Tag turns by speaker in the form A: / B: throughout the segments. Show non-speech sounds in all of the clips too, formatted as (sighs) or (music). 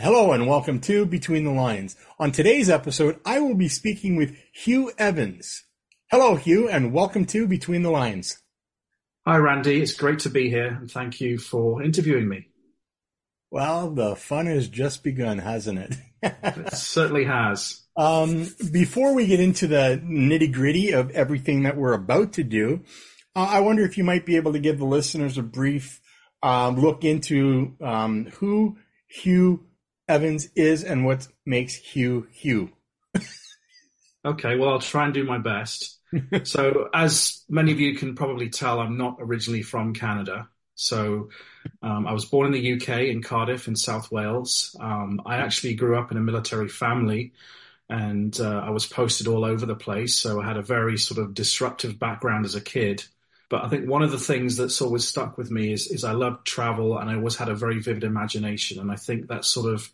A: Hello and welcome to Between the Lines. On today's episode, I will be speaking with Huw Evans. Hello, Huw, and welcome to Between the Lines.
B: Hi, Randy. It's great to be here, and thank you for interviewing me.
A: Well, the fun has just begun, hasn't it? (laughs)
B: it certainly has.
A: Um, before we get into the nitty gritty of everything that we're about to do, uh, I wonder if you might be able to give the listeners a brief uh, look into um, who Huw Evans is and what makes Huw Huw.
B: okay, well, I'll try and do my best. (laughs) so, as many of you can probably tell, I'm not originally from Canada. So, um, I was born in the UK in Cardiff in South Wales. Um, I actually grew up in a military family and uh, I was posted all over the place. So, I had a very sort of disruptive background as a kid. But I think one of the things that's always stuck with me is, is I love travel and I always had a very vivid imagination. And I think that sort of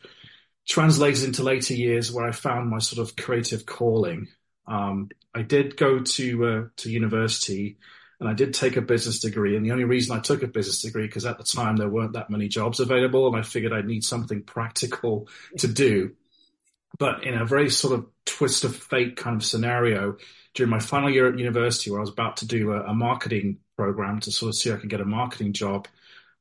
B: translated into later years where I found my sort of creative calling. Um, I did go to, uh, to university and I did take a business degree. And the only reason I took a business degree, because at the time there weren't that many jobs available and I figured I'd need something practical to do. But in a very sort of twist of fate kind of scenario, during my final year at university where I was about to do a, a marketing program to sort of see if I could get a marketing job.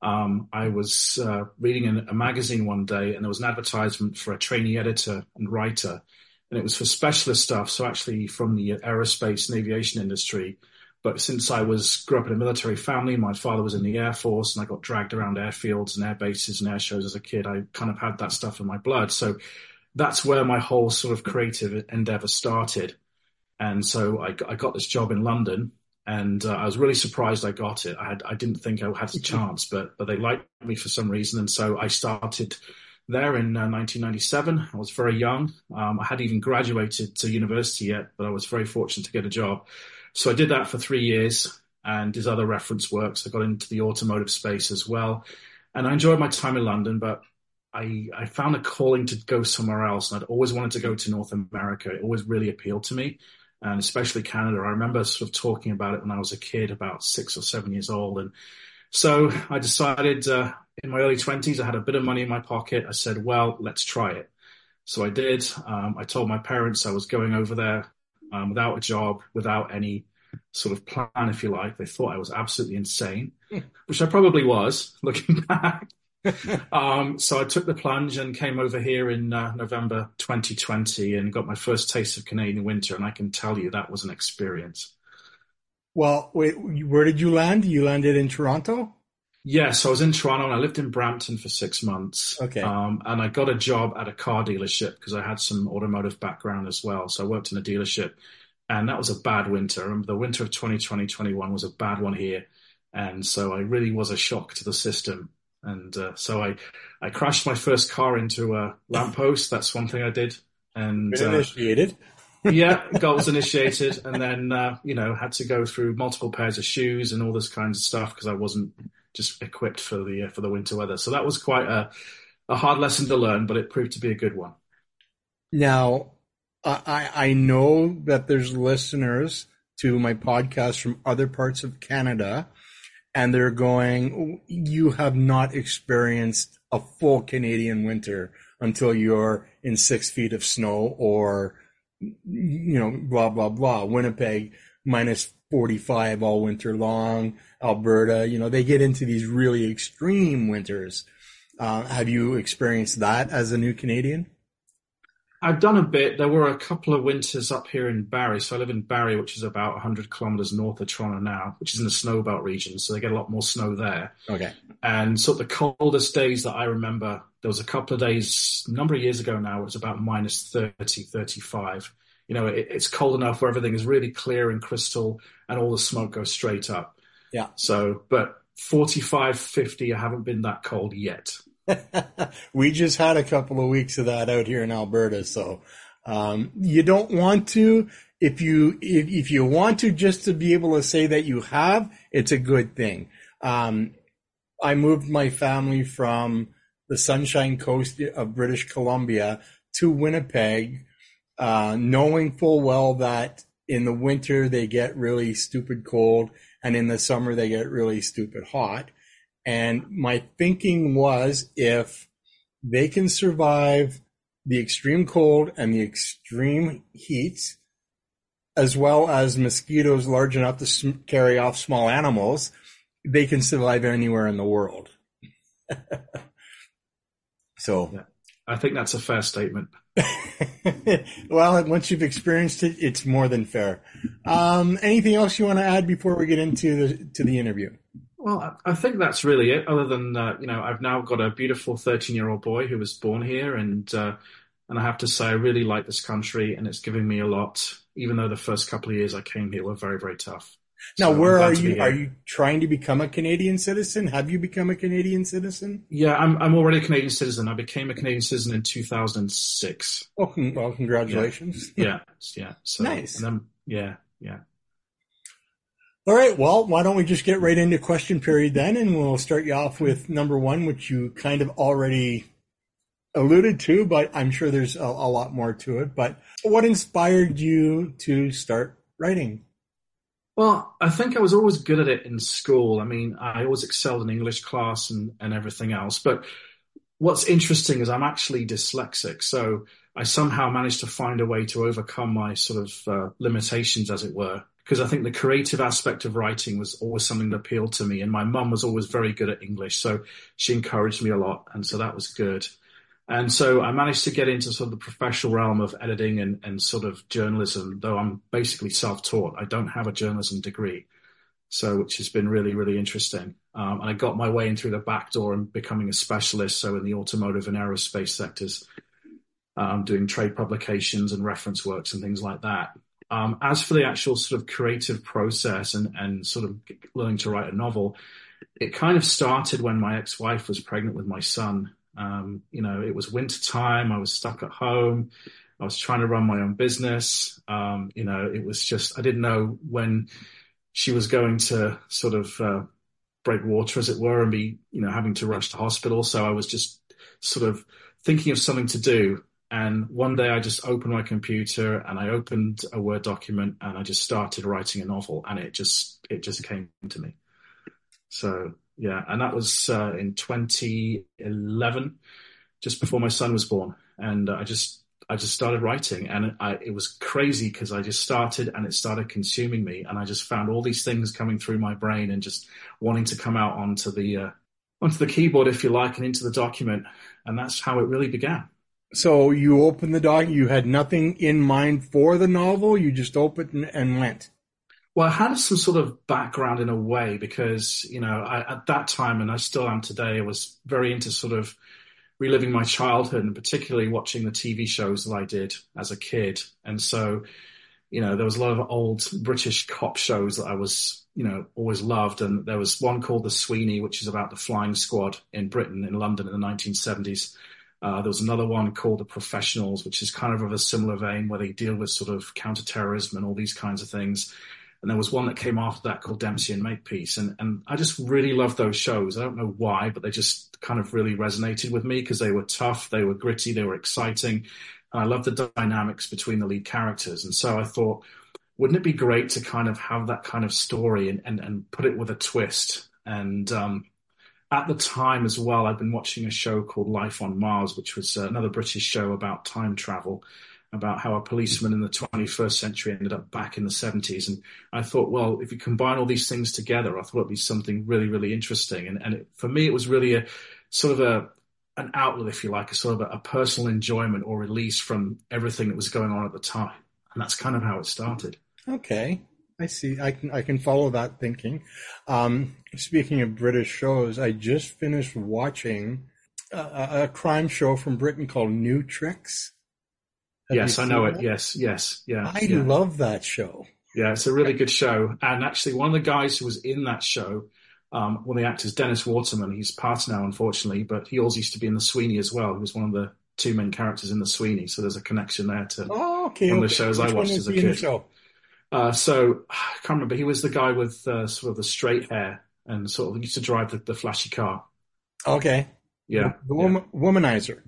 B: Um, I was uh, reading a, a magazine one day and there was an advertisement for a trainee editor and writer and it was for specialist stuff. So actually from the aerospace and aviation industry. But since I was grew up in a military family, my father was in the Air Force and I got dragged around airfields and air bases and air shows as a kid. I kind of had that stuff in my blood. So that's where my whole sort of creative endeavor started. And so I, I got this job in London and uh, I was really surprised I got it. I had, I didn't think I had a chance, but, but they liked me for some reason. And so I started there in uh, 1997. I was very young. Um, I hadn't even graduated to university yet, but I was very fortunate to get a job. So I did that for three years and did other reference works. I got into the automotive space as well. And I enjoyed my time in London, but I, I found a calling to go somewhere else. And I'd always wanted to go to North America. It always really appealed to me and especially Canada. I remember sort of talking about it when I was a kid, about six or seven years old. And so I decided uh, in my early 20s, I had a bit of money in my pocket. I said, well, let's try it. So I did. Um, I told my parents I was going over there um, without a job, without any sort of plan, if you like. They thought I was absolutely insane, which I probably was (laughs) looking back. (laughs) um, so I took the plunge and came over here in uh, November 2020 and got my first taste of Canadian winter. And I can tell you that was an experience.
A: Well, wait, where did you land? You landed in Toronto?
B: Yes, I was in Toronto and I lived in Brampton for six months.
A: Okay.
B: Um, and I got a job at a car dealership because I had some automotive background as well. So I worked in a dealership and that was a bad winter. The winter of 2020, 21 was a bad one here. And so I really was a shock to the system. And uh, so I, I crashed my first car into a lamppost. That's one thing I did. And
A: Been initiated.
B: Uh, yeah, got (laughs) was initiated, and then uh, you know had to go through multiple pairs of shoes and all this kinds of stuff because I wasn't just equipped for the uh, for the winter weather. So that was quite a a hard lesson to learn, but it proved to be a good one.
A: Now, I I know that there's listeners to my podcast from other parts of Canada and they're going, you have not experienced a full Canadian winter until you're in six feet of snow or, you know, blah, blah, blah. Winnipeg minus 45 all winter long. Alberta, you know, they get into these really extreme winters. Uh, have you experienced that as a new Canadian?
B: I've done a bit. There were a couple of winters up here in Barrie. So I live in Barrie, which is about 100 kilometers north of Toronto now, which is in the snowbelt region. So they get a lot more snow there.
A: Okay.
B: And sort of the coldest days that I remember, there was a couple of days, a number of years ago now, it was about minus 30, 35. You know, it, it's cold enough where everything is really clear and crystal and all the smoke goes straight up.
A: Yeah.
B: So, but 45, 50, I haven't been that cold yet. (laughs)
A: we just had a couple of weeks of that out here in Alberta, so um, you don't want to. If you if, if you want to, just to be able to say that you have, it's a good thing. Um, I moved my family from the Sunshine Coast of British Columbia to Winnipeg, uh, knowing full well that in the winter they get really stupid cold, and in the summer they get really stupid hot. And my thinking was if they can survive the extreme cold and the extreme heat, as well as mosquitoes large enough to sm- carry off small animals. They can survive anywhere in the world. (laughs) so,
B: Yeah. I think that's a fair statement. (laughs)
A: well, once you've experienced it, it's more than fair. Um, anything else you want to add before we get into the to the interview?
B: Well, I, think that's really it. Other than uh, you know, I've now got a beautiful thirteen-year-old boy who was born here, and uh, and I have to say, I really like this country, and it's giving me a lot. Even though the first couple of years I came here were very, very tough.
A: Now,
B: So
A: where are you? Are you trying to become a Canadian citizen? Have you become a Canadian citizen?
B: Yeah, I'm I'm already a Canadian citizen. I became a Canadian citizen in 2006.
A: Oh, well, congratulations.
B: Yeah, yeah. So (laughs)
A: Nice.
B: And then yeah, yeah.
A: All right. Well, why don't we just get right into question period then, and we'll start you off with number one, which you kind of already alluded to, but I'm sure there's a, a lot more to it. But what inspired you to start writing?
B: Well, I think I was always good at it in school. I mean, I always excelled in English class and, and everything else. But what's interesting is I'm actually dyslexic. So I somehow managed to find a way to overcome my sort of uh, limitations, as it were. Because I think the creative aspect of writing was always something that appealed to me. And my mum was always very good at English. So she encouraged me a lot. And so that was good. And so I managed to get into sort of the professional realm of editing and, and sort of journalism, though I'm basically self-taught. I don't have a journalism degree. So, which has been really, really interesting. Um, and I got my way in through the back door and becoming a specialist. So in the automotive and aerospace sectors, um, doing trade publications and reference works and things like that. Um, as for the actual sort of creative process and, and sort of learning to write a novel, it kind of started when my ex-wife was pregnant with my son. Um, you know, it was winter time. I was stuck at home. I was trying to run my own business. Um, you know, it was just, I didn't know when she was going to sort of, uh, break water as it were and be, you know, having to rush to hospital. So I was just sort of thinking of something to do. And one day I just opened my computer and I opened a Word document and I just started writing a novel and it just, it just came to me. So yeah, and that was uh, in 2011, just before my son was born, and I just I just started writing, and I, it was crazy because I just started and it started consuming me, and I just found all these things coming through my brain and just wanting to come out onto the uh, onto the keyboard, if you like, and into the document, and that's how it really began.
A: So you opened the doc. You had nothing in mind for the novel. You just opened and, and went.
B: Well, I had some sort of background in a way because, you know, I, at that time, and I still am today, I was very into sort of reliving my childhood and particularly watching the TV shows that I did as a kid. And so, you know, there was a lot of old British cop shows that I was, you know, always loved. And there was one called The Sweeney, which is about the flying squad in Britain, in London in the 1970s. Uh, there was another one called The Professionals, which is kind of of a similar vein where they deal with sort of counterterrorism and all these kinds of things. And there was one that came after that called Dempsey and Makepeace. And, and I just really loved those shows. I don't know why, but they just kind of really resonated with me because they were tough, they were gritty, they were exciting. And I loved the dynamics between the lead characters. And so I thought, wouldn't it be great to kind of have that kind of story and, and, and put it with a twist? And um, at the time as well, I'd been watching a show called Life on Mars, which was uh, another British show about time travel about how a policeman in the 21st century ended up back in the 70s. And I thought, well, if you combine all these things together, I thought it'd be something really, really interesting. And, and it, for me, it was really a sort of a, an outlet, if you like, a sort of a, a, personal enjoyment or release from everything that was going on at the time. And that's kind of how it started.
A: Okay. I see. I can I can follow that thinking. Um, speaking of British shows, I just finished watching a, a crime show from Britain called New Tricks.
B: Have yes, I know it. Yes, yes, yeah.
A: I
B: yeah.
A: love that show.
B: Yeah, it's a really good show. And actually, one of the guys who was in that show, um, one of the actors, Dennis Waterman, he's passed now, unfortunately, but he also used to be in The Sweeney as well. He was one of the two main characters in The Sweeney. So there's a connection there to
A: oh, okay,
B: one
A: okay.
B: of the shows
A: Which
B: I watched as a kid. Uh, so (sighs) I can't remember. He was the guy with uh, sort of the straight hair and sort of used to drive the, the flashy car.
A: Okay.
B: Yeah.
A: The, woman,
B: yeah.
A: womanizer.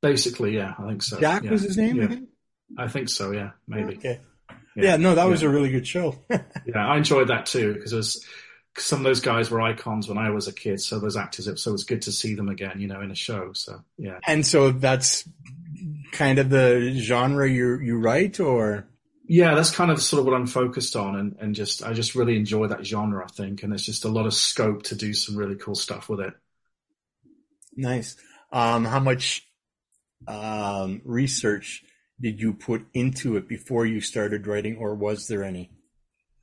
B: Basically, yeah, I think so.
A: Jack
B: yeah.
A: was his name,
B: yeah.
A: I think?
B: I think so, yeah, maybe.
A: Okay. Yeah, yeah no, that was a really good show. (laughs)
B: yeah, I enjoyed that too because it was some of those guys were icons when I was a kid. So those actors, so it was good to see them again, you know, in a show. So yeah.
A: And so that's kind of the genre you you write, or
B: yeah, that's kind of sort of what I'm focused on, and and just I just really enjoy that genre. I think, and there's just a lot of scope to do some really cool stuff with it.
A: Nice. Um, how much um, research did you put into it before you started writing, or was there any?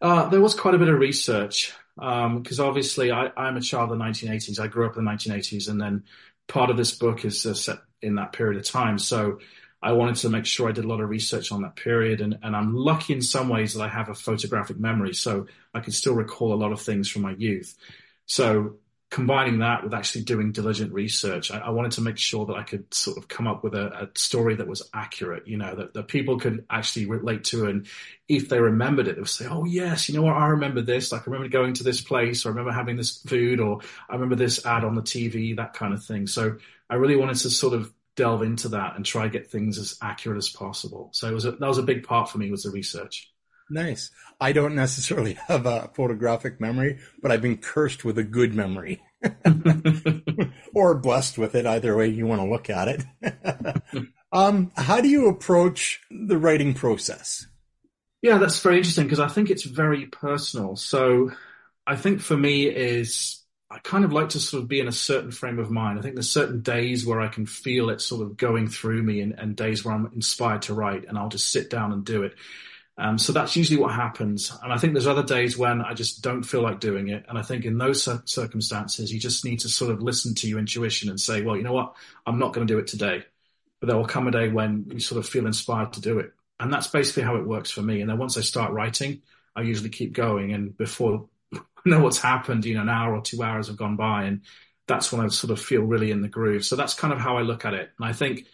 B: Uh, there was quite a bit of research because um, obviously I, am a child of the 1980s. I grew up in the 1980s, and then part of this book is uh, set in that period of time. So I wanted to make sure I did a lot of research on that period, and, and I'm lucky in some ways that I have a photographic memory, so I can still recall a lot of things from my youth. So combining that with actually doing diligent research, I, I, wanted to make sure that I could sort of come up with a, a story that was accurate, you know, that, that people could actually relate to. And if they remembered it, they would say, Oh, yes, you know what? I remember this. Like, I remember going to this place or I remember having this food or I remember this ad on the TV, that kind of thing. So I really wanted to sort of delve into that and try to get things as accurate as possible. So it was a, that was a big part for me was the research.
A: Nice. I don't necessarily (laughs) have a photographic memory, but I've been cursed with a good memory. (laughs) or blessed with it, either way you want to look at it. (laughs) um, how do you approach the writing process?
B: Yeah, that's very interesting because I think it's very personal. So I think for me is I kind of like to sort of be in a certain frame of mind. I think there's certain days where I can feel it sort of going through me and, and days where I'm inspired to write and I'll just sit down and do it. Um, so that's usually what happens. And I think there's other days when I just don't feel like doing it. And I think in those circumstances, you just need to sort of listen to your intuition and say, well, you know what? I'm not going to do it today. But there will come a day when you sort of feel inspired to do it. And that's basically how it works for me. And then once I start writing, I usually keep going. And before (laughs) know what's happened, you know, an hour or two hours have gone by. And that's when I sort of feel really in the groove. So that's kind of how I look at it. And I think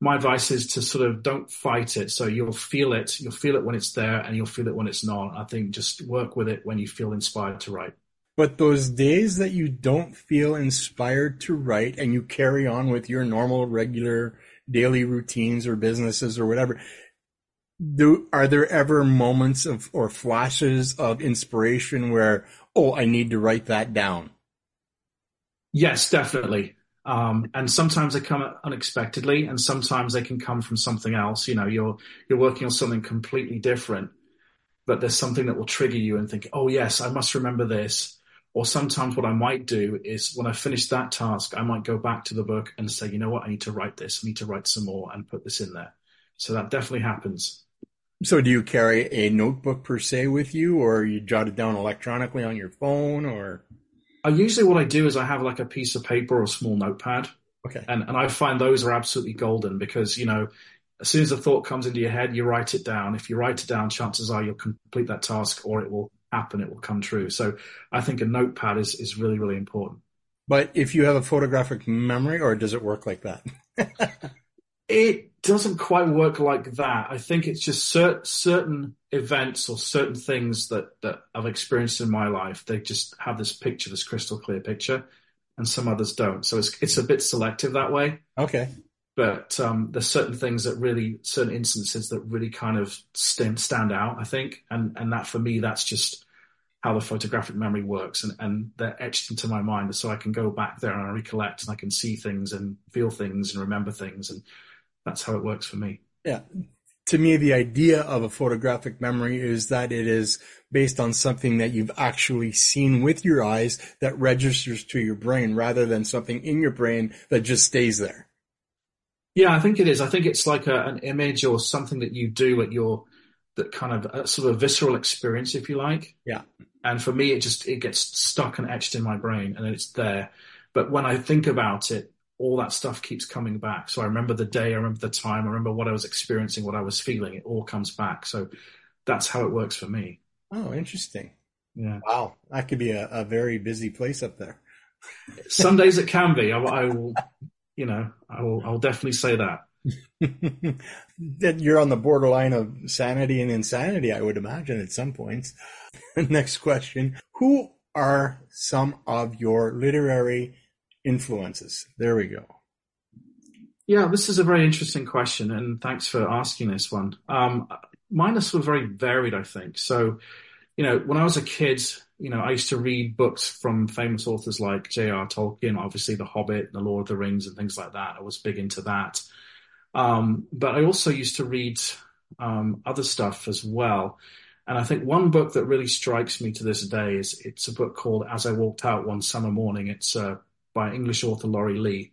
B: my advice is to sort of don't fight it. So you'll feel it, you'll feel it when it's there and you'll feel it when it's not. I think just work with it when you feel inspired to write.
A: But those days that you don't feel inspired to write and you carry on with your normal, regular daily routines or businesses or whatever, do, are there ever moments of or flashes of inspiration where, oh, I need to write that down?
B: Yes, definitely. Um, and sometimes they come unexpectedly, and sometimes they can come from something else. You know, you're you're working on something completely different, but there's something that will trigger you and think, "Oh yes, I must remember this." Or sometimes what I might do is when I finish that task, I might go back to the book and say, "You know what? I need to write this. I need to write some more and put this in there." So that definitely happens.
A: So do you carry a notebook per se with you, or you jot it down electronically on your phone, or?
B: I usually what I do is I have like a piece of paper or a small notepad.
A: Okay.
B: And and I find those are absolutely golden because, you know, as soon as a thought comes into your head, you write it down. If you write it down, chances are you'll complete that task or it will happen, it will come true. So I think a notepad is, is really, really important.
A: But if you have a photographic memory, or does it work like that? (laughs)
B: it doesn't quite work like that. I think it's just cert- certain events or certain things that, that I've experienced in my life. They just have this picture, this crystal clear picture, and some others don't. So it's it's a bit selective that way.
A: Okay.
B: But um, there's certain things that really, certain instances that really kind of stand, stand out. I think, and and that for me, that's just how the photographic memory works, and and they're etched into my mind, so I can go back there and I recollect, and I can see things and feel things and remember things, and that's how it works for me.
A: Yeah. To me, the idea of a photographic memory is that it is based on something that you've actually seen with your eyes that registers to your brain rather than something in your brain that just stays there.
B: Yeah, I think it is. I think it's like a, an image or something that you do at your that kind of a sort of visceral experience, if you like.
A: Yeah.
B: And for me, it just it gets stuck and etched in my brain, and it's there. But when I think about it, all that stuff keeps coming back. So I remember the day, I remember the time, I remember what I was experiencing, what I was feeling. It all comes back. So that's how it works for me.
A: Oh, interesting.
B: Yeah.
A: Wow. That could be a, a very busy place up there. (laughs)
B: Some days it can be. I, I will, you know, I will, I'll definitely say that. (laughs)
A: that you're on the borderline of sanity and insanity, I would imagine at some points. (laughs) Next question. Who are some of your literary influences? There we go.
B: Yeah, this is a very interesting question, and thanks for asking this one. Um, mine are sort of very varied, I think. So, you know, when I was a kid, you know, I used to read books from famous authors like J.R. Tolkien, obviously The Hobbit, The Lord of the Rings, and things like that. I was big into that. Um, but I also used to read um, other stuff as well. And I think one book that really strikes me to this day is it's a book called As I Walked Out One Summer Morning. It's uh, by English author Laurie Lee.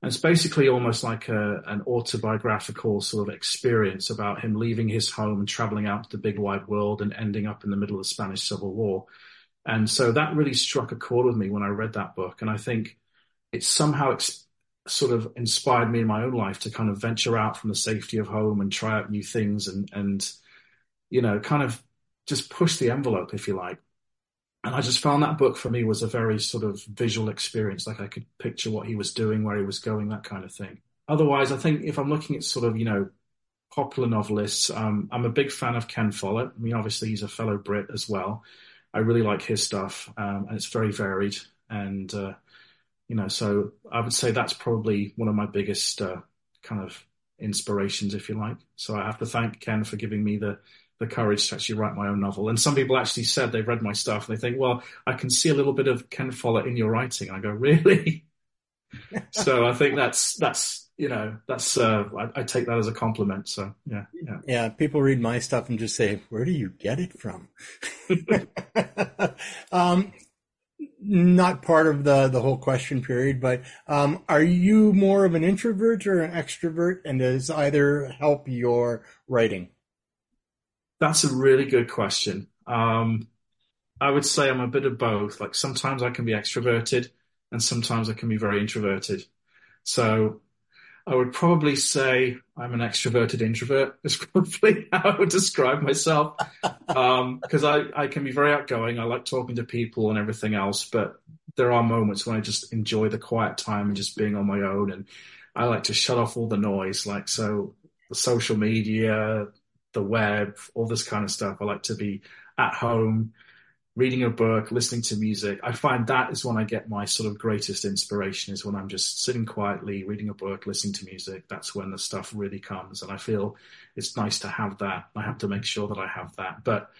B: And it's basically almost like a, an autobiographical sort of experience about him leaving his home and traveling out to the big wide world and ending up in the middle of the Spanish Civil War. And so that really struck a chord with me when I read that book. And I think it somehow ex- sort of inspired me in my own life to kind of venture out from the safety of home and try out new things and, and, you know, kind of just push the envelope, if you like. And I just found that book for me was a very sort of visual experience. Like I could picture what he was doing, where he was going, that kind of thing. Otherwise, I think if I'm looking at sort of, you know, popular novelists, um, I'm a big fan of Ken Follett. I mean, obviously he's a fellow Brit as well. I really like his stuff, um, and it's very varied. And, uh, you know, so I would say that's probably one of my biggest uh, kind of inspirations, if you like. So I have to thank Ken for giving me the the courage to actually write my own novel. And some people actually said they've read my stuff and they think, well, I can see a little bit of Ken Follett in your writing. And I go, (laughs) really? so I think that's, that's, you know, that's, uh, I, I, take that as a compliment. So yeah,
A: yeah. Yeah. People read my stuff and just say, where do you get it from? (laughs) um, not part of the, the whole question period, but, um, are you more of an introvert or an extrovert? And does either help your writing?
B: That's a really good question. Um, I would say I'm a bit of both. Like sometimes I can be extroverted and sometimes I can be very introverted. So I would probably say I'm an extroverted introvert (laughs) is probably how I would describe myself. Um, cause I, I can be very outgoing. I like talking to people and everything else, but there are moments when I just enjoy the quiet time and just being on my own. And I like to shut off all the noise. Like, so the social media, the web, all this kind of stuff. I like to be at home, reading a book, listening to music. I find that is when I get my sort of greatest inspiration is when I'm just sitting quietly, reading a book, listening to music. That's when the stuff really comes. And I feel it's nice to have that. I have to make sure that I have that. But,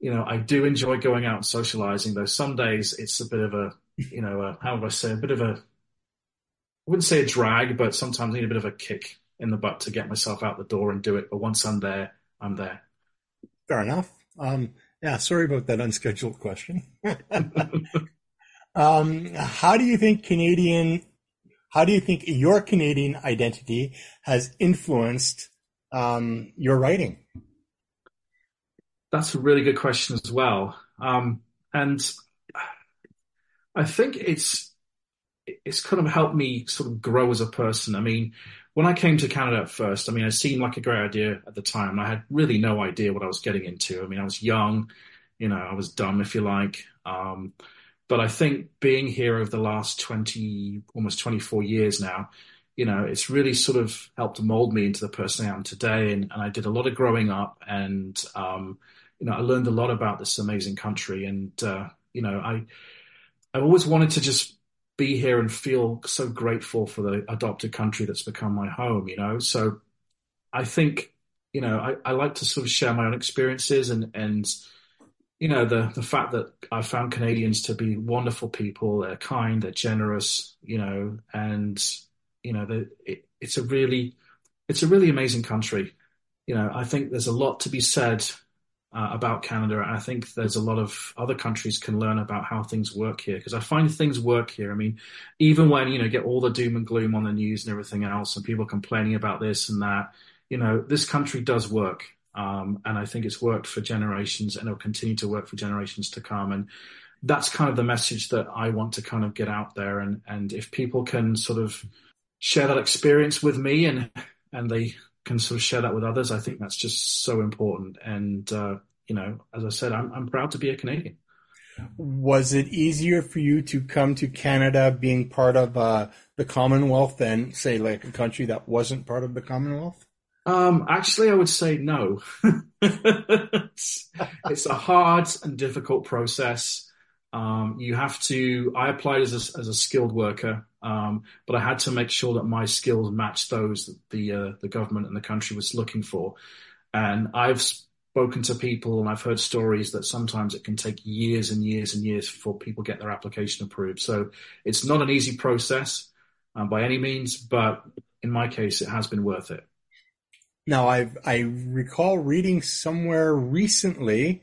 B: you know, I do enjoy going out and socializing, though some days it's a bit of a, you know, a, how would I say, a bit of a, I wouldn't say a drag, but sometimes I need a bit of a kick in the butt to get myself out the door and do it. But once I'm there, I'm there.
A: Fair enough. Um, yeah, sorry about that unscheduled question. (laughs) um, how do you think Canadian, how do you think your Canadian identity has influenced um, your writing?
B: That's a really good question as well. Um, and I think it's it's kind of helped me sort of grow as a person. I mean, when I came to Canada at first, I mean, it seemed like a great idea at the time. I had really no idea what I was getting into. I mean, I was young, you know, I was dumb, if you like. Um, but I think being here over the last 20, almost 24 years now, you know, it's really sort of helped mold me into the person I am today. And, and I did a lot of growing up and, um, you know, I learned a lot about this amazing country. And, uh, you know, I, I always wanted to just be here and feel so grateful for the adopted country that's become my home, you know? So I think, you know, I, I like to sort of share my own experiences and, and, you know, the, the fact that I found Canadians to be wonderful people, they're kind, they're generous, you know, and, you know, it, it's a really, it's a really amazing country. You know, I think there's a lot to be said uh, about Canada. I think there's a lot of other countries can learn about how things work here because I find things work here. I mean, even when you know get all the doom and gloom on the news and everything else, and people complaining about this and that, you know, this country does work, um, and I think it's worked for generations, and it'll continue to work for generations to come. And that's kind of the message that I want to kind of get out there. And and if people can sort of share that experience with me and and they can sort of share that with others. I think that's just so important. And, uh, you know, as I said, I'm, I'm proud to be a Canadian.
A: Was it easier for you to come to Canada being part of uh, the Commonwealth than, say, like a country that wasn't part of the Commonwealth?
B: Um, actually, I would say no. (laughs) it's, it's, a hard and difficult process. Um, you have to. I applied as a, as a skilled worker, um, but I had to make sure that my skills matched those that the uh, the government and the country was looking for. And I've spoken to people and I've heard stories that sometimes it can take years and years and years before people get their application approved. So it's not an easy process um, by any means, but in my case, it has been worth it.
A: Now, I I recall reading somewhere recently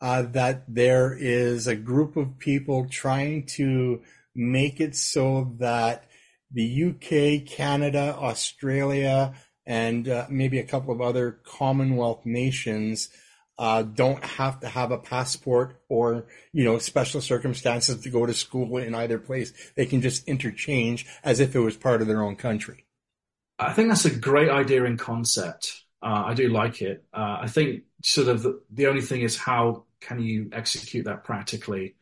A: uh, that there is a group of people trying to make it so that the UK, Canada, Australia, and uh, maybe a couple of other Commonwealth nations uh, don't have to have a passport or you know special circumstances to go to school in either place. They can just interchange as if it was part of their own country.
B: I think that's a great idea in concept. Uh, I do like it. Uh, I think sort of the, the, only thing is how can you execute that practically?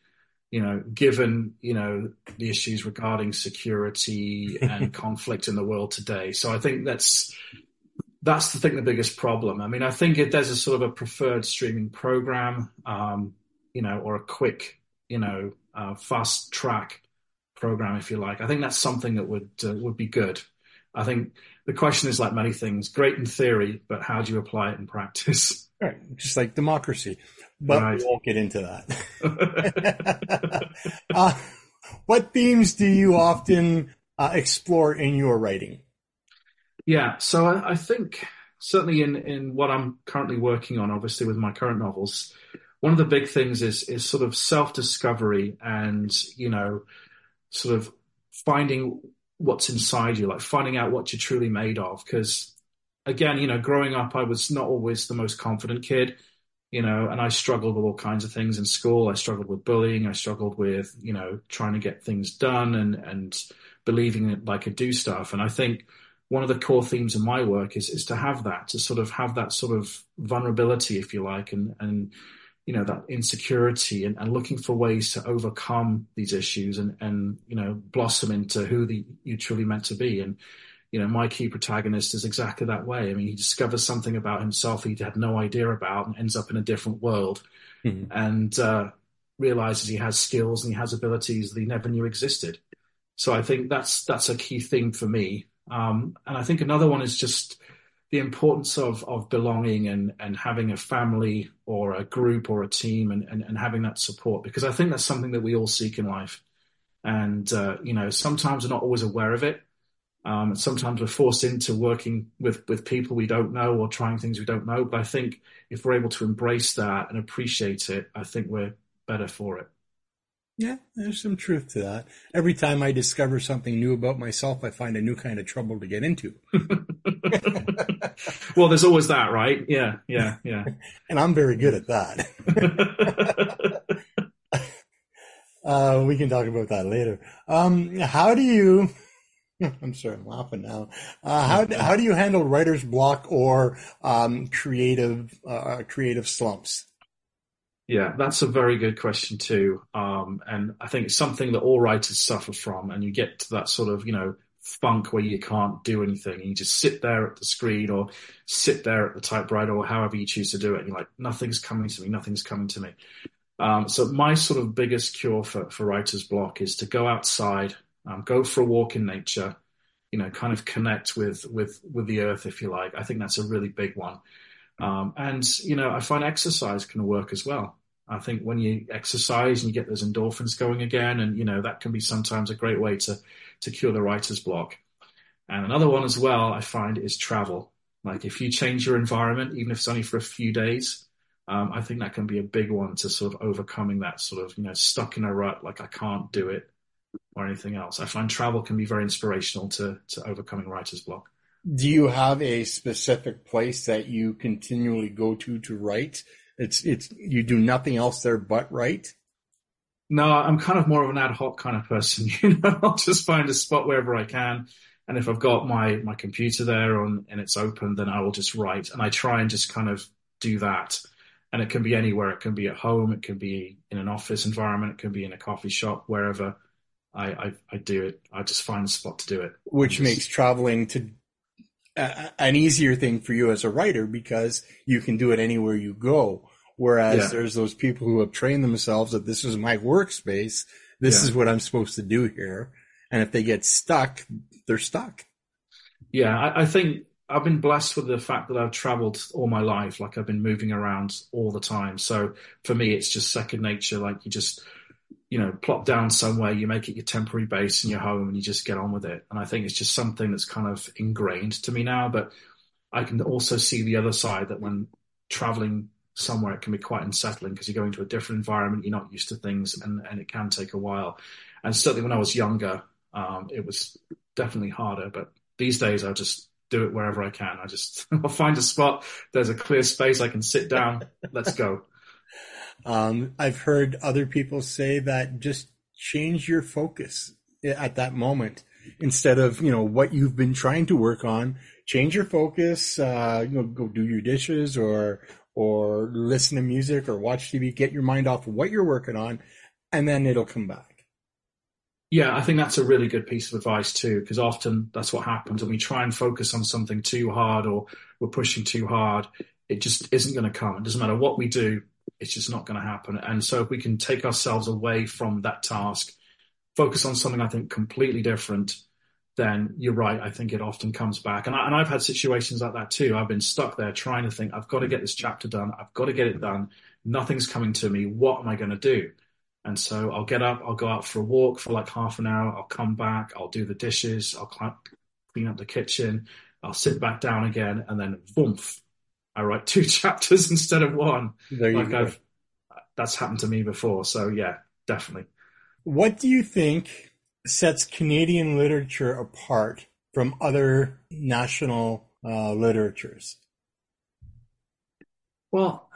B: You know, given you know the issues regarding security and (laughs) conflict in the world today. So I think that's that's the thing, the biggest problem. I mean, I think if there's a sort of a preferred streaming program, um, you know, or a quick, you know, uh, fast track program, if you like, I think that's something that would uh, would be good. I think the question is like many things, great in theory, but how do you apply it in practice?
A: Right, just like democracy, but right. we won't get into that. (laughs) (laughs) uh, what themes do you often uh, explore in your writing?
B: Yeah, so I, I, think certainly in in what I'm currently working on, obviously with my current novels, one of the big things is is sort of self discovery and you know, sort of finding what's inside you, like finding out what you're truly made of. Because again, you know, growing up, I was not always the most confident kid, you know, and I struggled with all kinds of things in school. I struggled with bullying. I struggled with, you know, trying to get things done and, and believing that I could do stuff. And I think one of the core themes in my work is, is to have that, to sort of have that sort of vulnerability, if you like, and, and, you know, that insecurity and, and looking for ways to overcome these issues and, and, you know, blossom into who the, you truly meant to be. And, you know, my key protagonist is exactly that way. I mean, he discovers something about himself he had no idea about and ends up in a different world mm-hmm. and uh, realizes he has skills and he has abilities that he never knew existed. So I think that's that's a key thing for me. Um, and I think another one is just the importance of of belonging and and having a family or a group or a team and and, and having that support because I think that's something that we all seek in life. And uh, you know, sometimes we're not always aware of it. Um, sometimes we're forced into working with with people we don't know or trying things we don't know. But I think if we're able to embrace that and appreciate it, I think we're better for it.
A: Yeah, there's some truth to that. Every time I discover something new about myself, I find a new kind of trouble to get into. (laughs)
B: well, there's always that, right? Yeah, yeah, yeah. (laughs)
A: and I'm very good at that. (laughs) uh, we can talk about that later. Um, how do you? (laughs) I'm sorry, I'm laughing now. Uh, how how do you handle writer's block or um, creative uh, creative slumps?
B: Yeah, that's a very good question too. Um, and I think it's something that all writers suffer from. And you get to that sort of, you know, funk where you can't do anything. And you just sit there at the screen or sit there at the typewriter or however you choose to do it. And you're like, nothing's coming to me, nothing's coming to me. Um, so my sort of biggest cure for, for writer's block is to go outside, um, go for a walk in nature, you know, kind of connect with, with, with the earth, if you like. I think that's a really big one. Um, and, you know, I find exercise can work as well. I think when you exercise and you get those endorphins going again, and, you know, that can be sometimes a great way to, to cure the writer's block. And another one as well, I find is travel. Like if you change your environment, even if it's only for a few days, um, I think that can be a big one to sort of overcoming that sort of, you know, stuck in a rut, like I can't do it or anything else. I find travel can be very inspirational to, to overcoming writer's block.
A: Do you have a specific place that you continually go to to write? It's it's you do nothing else there but write.
B: No, I'm kind of more of an ad hoc kind of person. (laughs) You know, I'll just find a spot wherever I can, and if I've got my my computer there on and it's open, then I will just write, and I try and just kind of do that. And it can be anywhere. It can be at home. It can be in an office environment. It can be in a coffee shop, wherever. I, I, I do it. I just find a spot to do it.
A: Which just, makes traveling to an easier thing for you as a writer because you can do it anywhere you go. Whereas yeah. there's those people who have trained themselves that this is my workspace. This yeah. is what I'm supposed to do here. And if they get stuck, they're stuck.
B: Yeah, I, I, think I've been blessed with the fact that I've traveled all my life. Like I've been moving around all the time. So for me, it's just second nature. Like you just, you know, plop down somewhere, you make it your temporary base in your home and you just get on with it. And I think it's just something that's kind of ingrained to me now. But I can also see the other side that when traveling somewhere, it can be quite unsettling because you're going to a different environment, you're not used to things, and, and it can take a while. And certainly when I was younger, um, it was definitely harder. But these days, I'll just do it wherever I can. I just (laughs) I'll find a spot. There's a clear space. I can sit down. Let's go.
A: Um, I've heard other people say that just change your focus at that moment instead of you know what you've been trying to work on. Change your focus. Uh, you know, go do your dishes or or listen to music or watch TV. Get your mind off of what you're working on, and then it'll come back.
B: Yeah, I think that's a really good piece of advice too, because often that's what happens when we try and focus on something too hard or we're pushing too hard. It just isn't going to come. It doesn't matter what we do, it's just not going to happen. And so if we can take ourselves away from that task, focus on something I think completely different, then you're right. I think it often comes back. And, I, and I've had situations like that too. I've been stuck there trying to think, I've got to get this chapter done. I've got to get it done. Nothing's coming to me. What am I going to do? And so I'll get up, I'll go out for a walk for like half an hour, I'll come back, I'll do the dishes, I'll clean up the kitchen, I'll sit back down again, and then boom, I write two (laughs) chapters instead of one.
A: There you
B: like
A: go.
B: I've, that's happened to me before. So yeah, definitely.
A: What do you think sets Canadian literature apart from other national uh, literatures?
B: Well,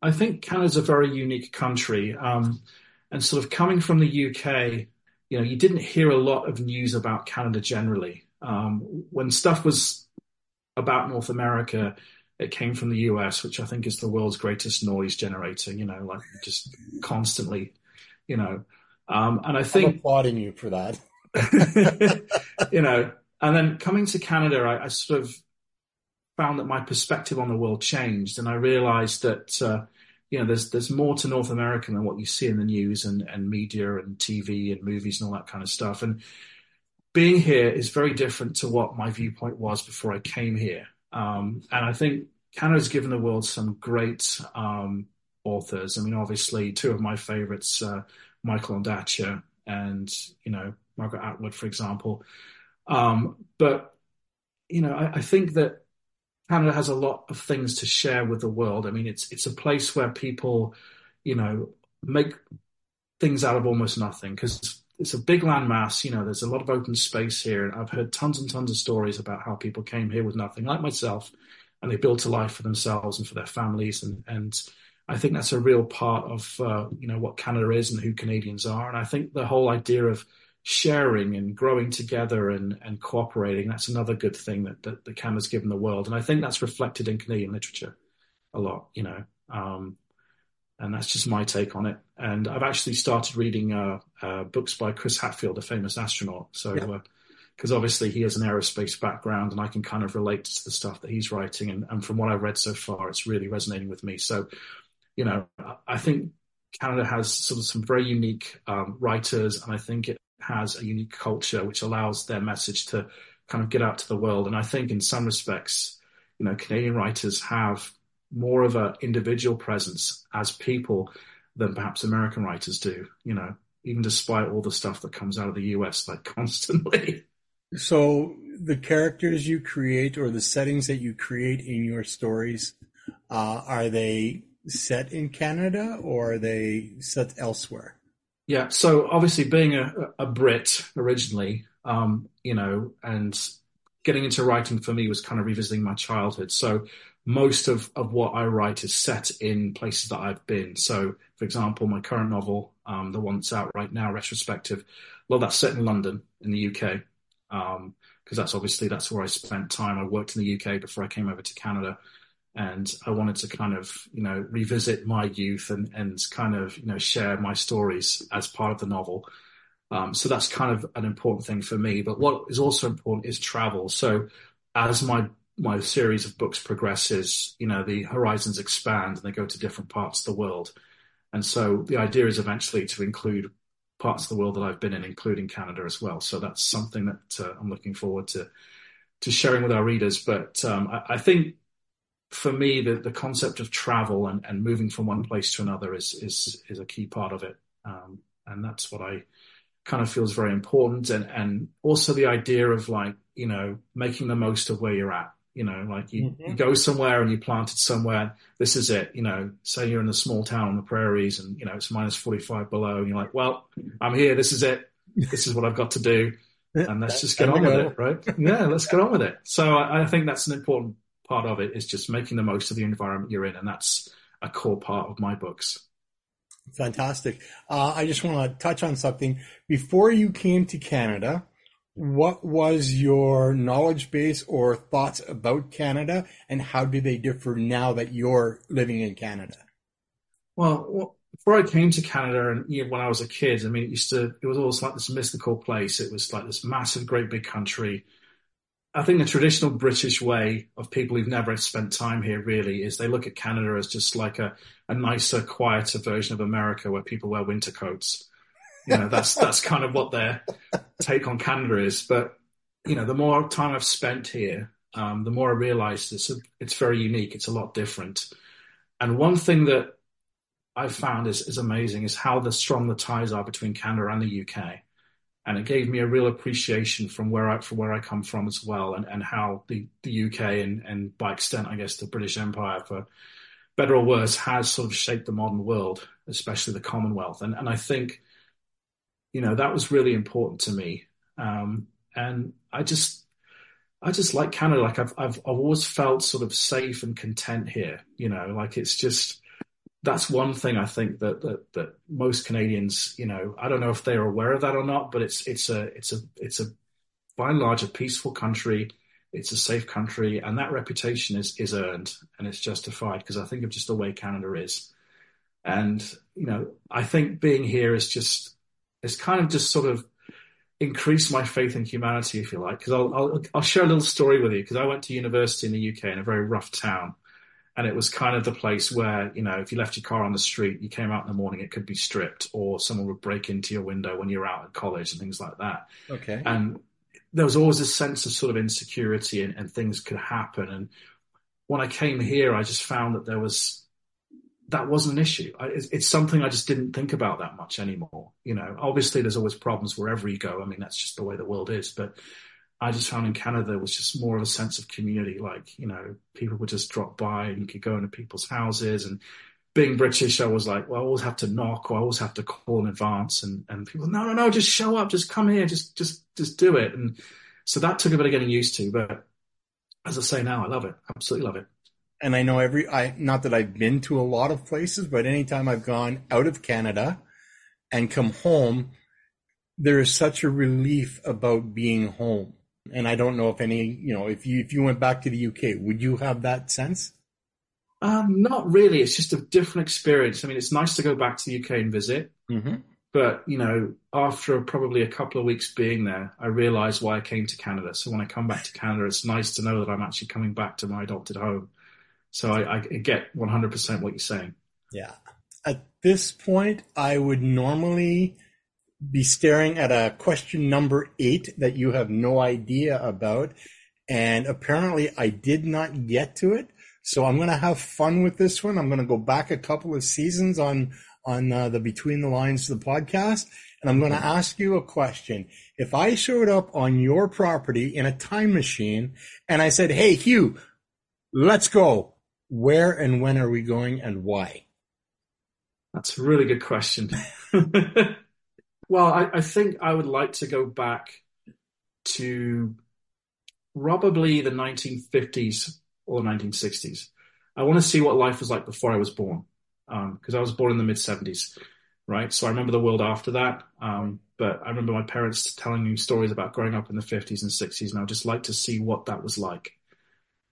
B: I think Canada's a very unique country. Um, and sort of coming from the UK, you know, you didn't hear a lot of news about Canada generally. Um, when stuff was about North America, it came from the US, which I think is the world's greatest noise generator, you know, like just constantly, you know. Um, and I think
A: I'm applauding you for that. (laughs)
B: you know, and then coming to Canada, I, I, sort of found that my perspective on the world changed, and I realized that uh, you know, there's there's more to North America than what you see in the news and, and media and TV and movies and all that kind of stuff. And being here is very different to what my viewpoint was before I came here. Um, and I think Canada's given the world some great um, authors. I mean, obviously, two of my favorites, uh, Michael Ondaatje and you know Margaret Atwood, for example. Um, but you know, I, I think that Canada has a lot of things to share with the world. I mean, it's it's a place where people, you know, make things out of almost nothing because it's a big landmass. You know, there's a lot of open space here, and I've heard tons and tons of stories about how people came here with nothing, like myself, and they built a life for themselves and for their families, and and I think that's a real part of uh, you know what Canada is and who Canadians are, and I think the whole idea of sharing and growing together and, and cooperating. That's another good thing that, that, the Canada's given the world. And I think that's reflected in Canadian literature a lot, you know. Um, and that's just my take on it. And I've actually started reading uh, uh, books by Chris Hadfield, a famous astronaut. So, because yeah. uh, obviously he has an aerospace background, and I can kind of relate to the stuff that he's writing. And, and from what I've read so far, it's really resonating with me. So, you know, I think Canada has sort of some very unique um, writers, and I think it has a unique culture which allows their message to kind of get out to the world. And I think in some respects, you know, Canadian writers have more of an individual presence as people than perhaps American writers do, you know, even despite all the stuff that comes out of the US like (laughs) constantly.
A: So the characters you create or the settings that you create in your stories, uh, are they set in Canada or are they set elsewhere?
B: Yeah. So obviously, being a, a Brit originally, um, you know, and getting into writing for me was kind of revisiting my childhood. So most of, of what I write is set in places that I've been. So, for example, my current novel, um, the one that's out right now, retrospective, a well, that's set in London in the UK. Um, because that's obviously that's where I spent time. I worked in the UK before I came over to Canada and I wanted to kind of you know revisit my youth and and kind of you know share my stories as part of the novel. Um, so that's kind of an important thing for me. But what is also important is travel. So as my my series of books progresses, you know the horizons expand and they go to different parts of the world. And so the idea is eventually to include parts of the world that I've been in, including Canada as well. So that's something that uh, I'm looking forward to to sharing with our readers. But um, I, I, think for me, the, the concept of travel and, and moving from one place to another is is is a key part of it, um, and that's what I kind of feels very important. And and also the idea of like you know making the most of where you're at. You know, like you, mm-hmm. you go somewhere and you planted somewhere. This is it. You know, say you're in a small town on the prairies and you know it's minus 45 below, and you're like, well, I'm here. This is it. This is what I've got to do and let's just get on with it, right? Yeah, let's get on with it. So I, I, think that's an important part of it is just making the most of the environment you're in, and that's a core part of my books.
A: Fantastic. Uh, I just want to touch on something before you came to Canada. What was your knowledge base or thoughts about Canada, and how do they differ now that you're living in Canada?
B: Well, before I came to Canada and when I was a kid, I mean, it used to, it was always like this mystical place. It was like this massive, great big country. I think the traditional British way of people who've never spent time here really is they look at Canada as just like a, a nicer, quieter version of America where people wear winter coats. You know, that's, that's kind of what their take on Canada is. But, you know, the more time I've spent here, um, the more I realize it's, a, it's very unique. It's a lot different. And one thing that I've found is, is amazing is how the strong the ties are between Canada and the UK. And it gave me a real appreciation from where I from where I come from as well, and, and how the, the UK and, and by extent, I guess, the British Empire, for better or worse, has sort of shaped the modern world, especially the Commonwealth. And and I think, you know, that was really important to me. Um, and I just I just like Canada. Like I've, I've I've always felt sort of safe and content here. You know, like it's just that's one thing I think that, that that most Canadians, you know, I don't know if they're aware of that or not, but it's it's a it's a it's a by and large a peaceful country. It's a safe country, and that reputation is is earned and it's justified because I think of just the way Canada is, and you know, I think being here is just it's kind of just sort of increased my faith in humanity, if you like. Because I'll, I'll I'll share a little story with you because I went to university in the UK in a very rough town and it was kind of the place where you know if you left your car on the street you came out in the morning it could be stripped or someone would break into your window when you're out at college and things like that
A: okay
B: and there was always a sense of sort of insecurity and, and things could happen and when i came here i just found that there was that wasn't an issue I, it's, it's something i just didn't think about that much anymore you know obviously there's always problems wherever you go i mean that's just the way the world is but I just found in Canada there was just more of a sense of community. Like, you know, people would just drop by and you could go into people's houses. And being British, I was like, well, I always have to knock or I always have to call in advance. And, and people, no, no, no, just show up, just come here, just, just, just do it. And so that took a bit of getting used to. But as I say now, I love it. Absolutely love it.
A: And I know every, I, not that I've been to a lot of places, but anytime I've gone out of Canada and come home, there is such a relief about being home and I don't know if any, you know, if you if you went back to the UK, would you have that sense?
B: Um, not really. It's just a different experience. I mean, it's nice to go back to the UK and visit,
A: mm-hmm.
B: but you know, after probably a couple of weeks being there, I realised why I came to Canada. So when I come back to Canada, it's nice to know that I'm actually coming back to my adopted home. So I, I get 100% what you're saying.
A: Yeah. At this point, I would normally be staring at a question number eight that you have no idea about. And apparently I did not get to it. So I'm going to have fun with this one. I'm going to go back a couple of seasons on, on uh, the Between the Lines of the podcast. And I'm going to ask you a question. If I showed up on your property in a time machine and I said, Hey, Huw, let's go. Where and when are we going and why?
B: That's a really good question. (laughs) Well, I, I think I would like to go back to probably the 1950s or 1960s. I want to see what life was like before I was born, because um, I was born in the mid 70s, right? So I remember the world after that. Um, but I remember my parents telling me stories about growing up in the 50s and 60s, and I would just like to see what that was like.